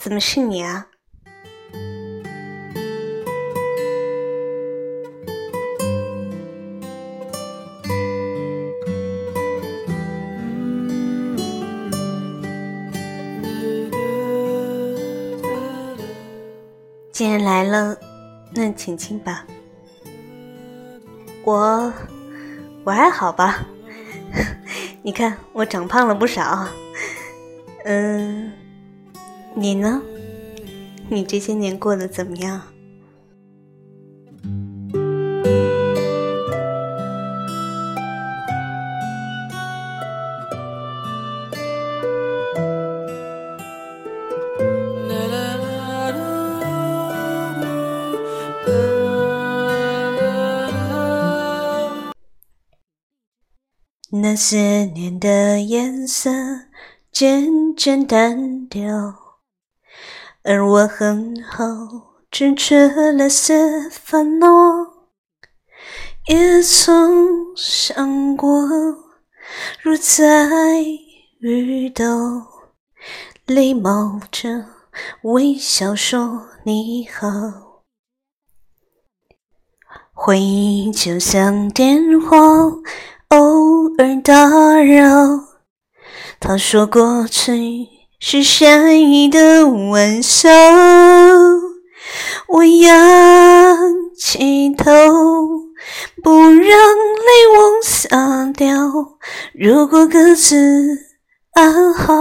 怎么是你啊？既然来了，那请亲吧。我我还好吧？你看我长胖了不少。嗯，你呢？你这些年过得怎么样？那些年的颜色渐渐单调，而我很好，只缺了些烦恼。也曾想过，如再遇到，礼貌着微笑说你好。回忆就像电话。偶尔打扰，他说过去是善意的玩笑，我仰起头，不让泪往下掉。如果各自安好，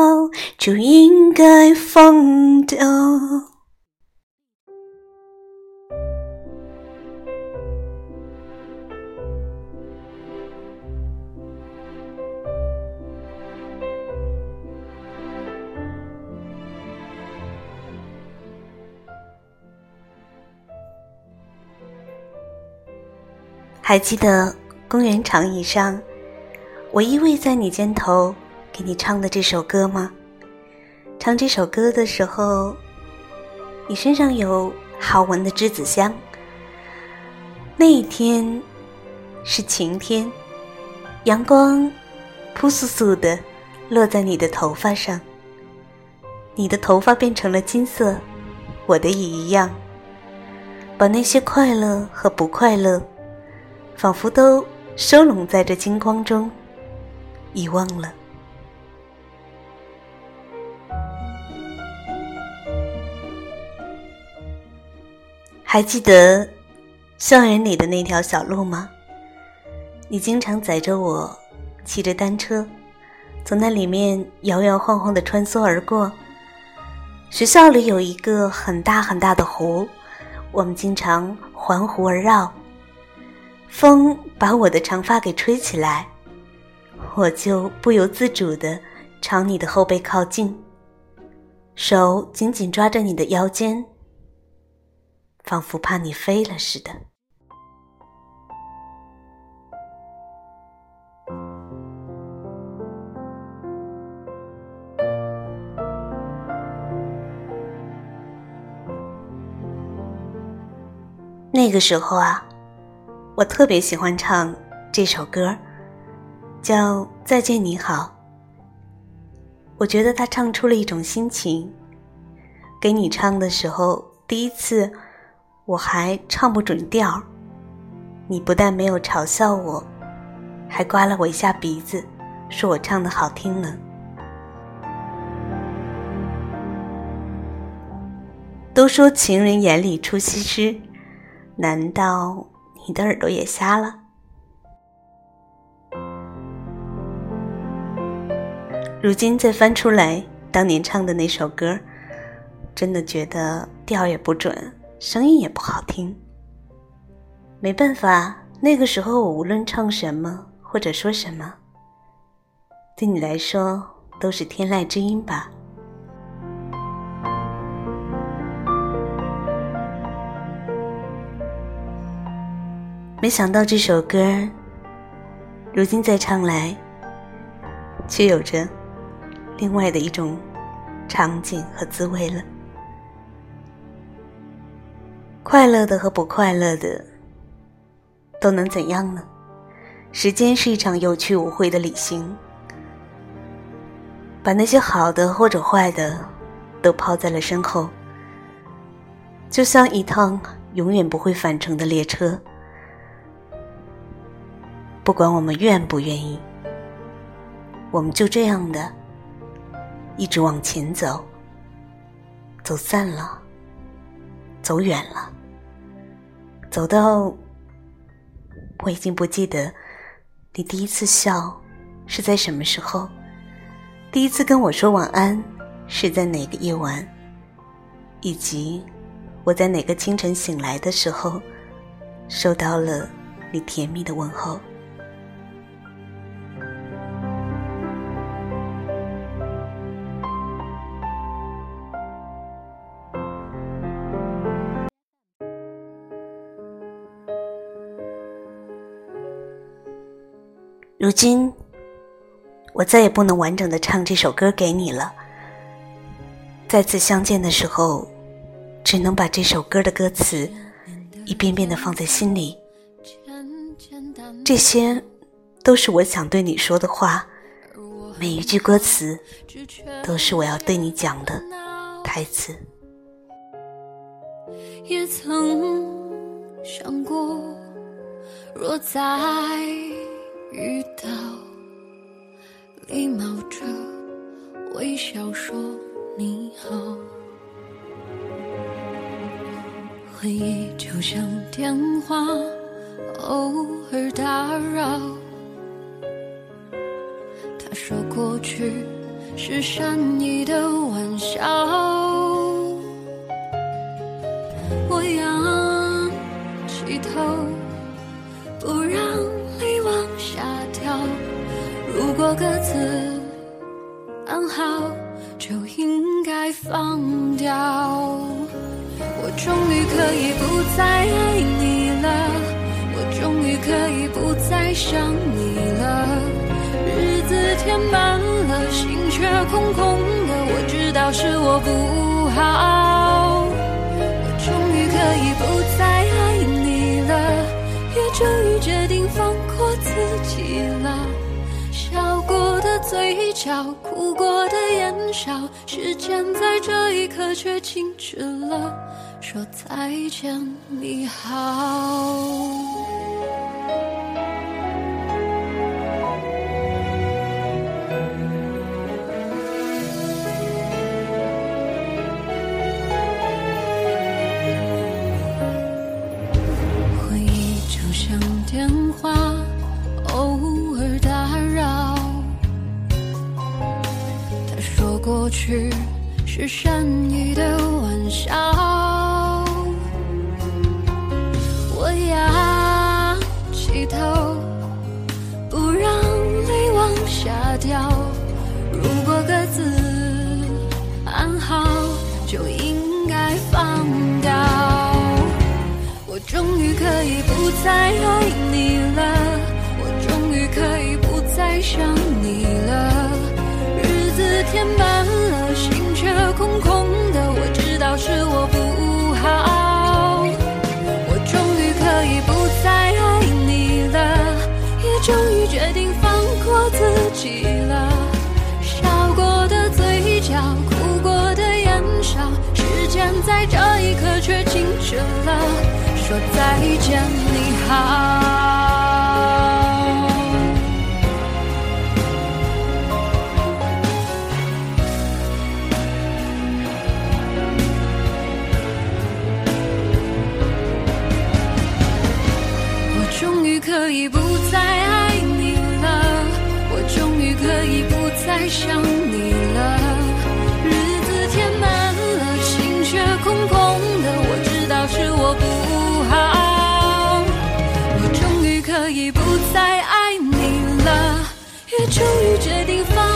就应该放掉。还记得公园长椅上，我依偎在你肩头，给你唱的这首歌吗？唱这首歌的时候，你身上有好闻的栀子香。那一天是晴天，阳光扑簌簌的落在你的头发上，你的头发变成了金色，我的也一样。把那些快乐和不快乐。仿佛都收拢在这金光中，遗忘了。还记得校园里的那条小路吗？你经常载着我，骑着单车，从那里面摇摇晃晃的穿梭而过。学校里有一个很大很大的湖，我们经常环湖而绕。风把我的长发给吹起来，我就不由自主的朝你的后背靠近，手紧紧抓着你的腰间，仿佛怕你飞了似的。那个时候啊。我特别喜欢唱这首歌，叫《再见你好》。我觉得他唱出了一种心情。给你唱的时候，第一次我还唱不准调，你不但没有嘲笑我，还刮了我一下鼻子，说我唱的好听呢。都说情人眼里出西施，难道？你的耳朵也瞎了。如今再翻出来当年唱的那首歌，真的觉得调也不准，声音也不好听。没办法，那个时候我无论唱什么或者说什么，对你来说都是天籁之音吧。没想到这首歌，如今再唱来，却有着另外的一种场景和滋味了。快乐的和不快乐的，都能怎样呢？时间是一场有去无回的旅行，把那些好的或者坏的，都抛在了身后，就像一趟永远不会返程的列车。不管我们愿不愿意，我们就这样的一直往前走，走散了，走远了，走到我已经不记得你第一次笑是在什么时候，第一次跟我说晚安是在哪个夜晚，以及我在哪个清晨醒来的时候收到了你甜蜜的问候。如今，我再也不能完整的唱这首歌给你了。再次相见的时候，只能把这首歌的歌词一遍遍的放在心里。这些都是我想对你说的话，每一句歌词都是我要对你讲的台词。也曾想过，若在。遇到，礼貌着微笑说你好。回忆就像电话，偶尔打扰。他说过去是善意的玩笑。果各自安好，就应该放掉。我终于可以不再爱你了，我终于可以不再想你了。日子填满了，心却空空的。我知道是我不好。我终于可以不再爱你了，也终于决定放过自己了。嘴角，哭过的眼梢，时间在这一刻却静止了，说再见，你好。掉。如果各自安好，就应该放掉。我终于可以不再爱你了，我终于可以不再想你了。日子填满再见，你好。我终于可以不再爱你了，我终于可以不再想你了。可以不再爱你了，也终于决定放。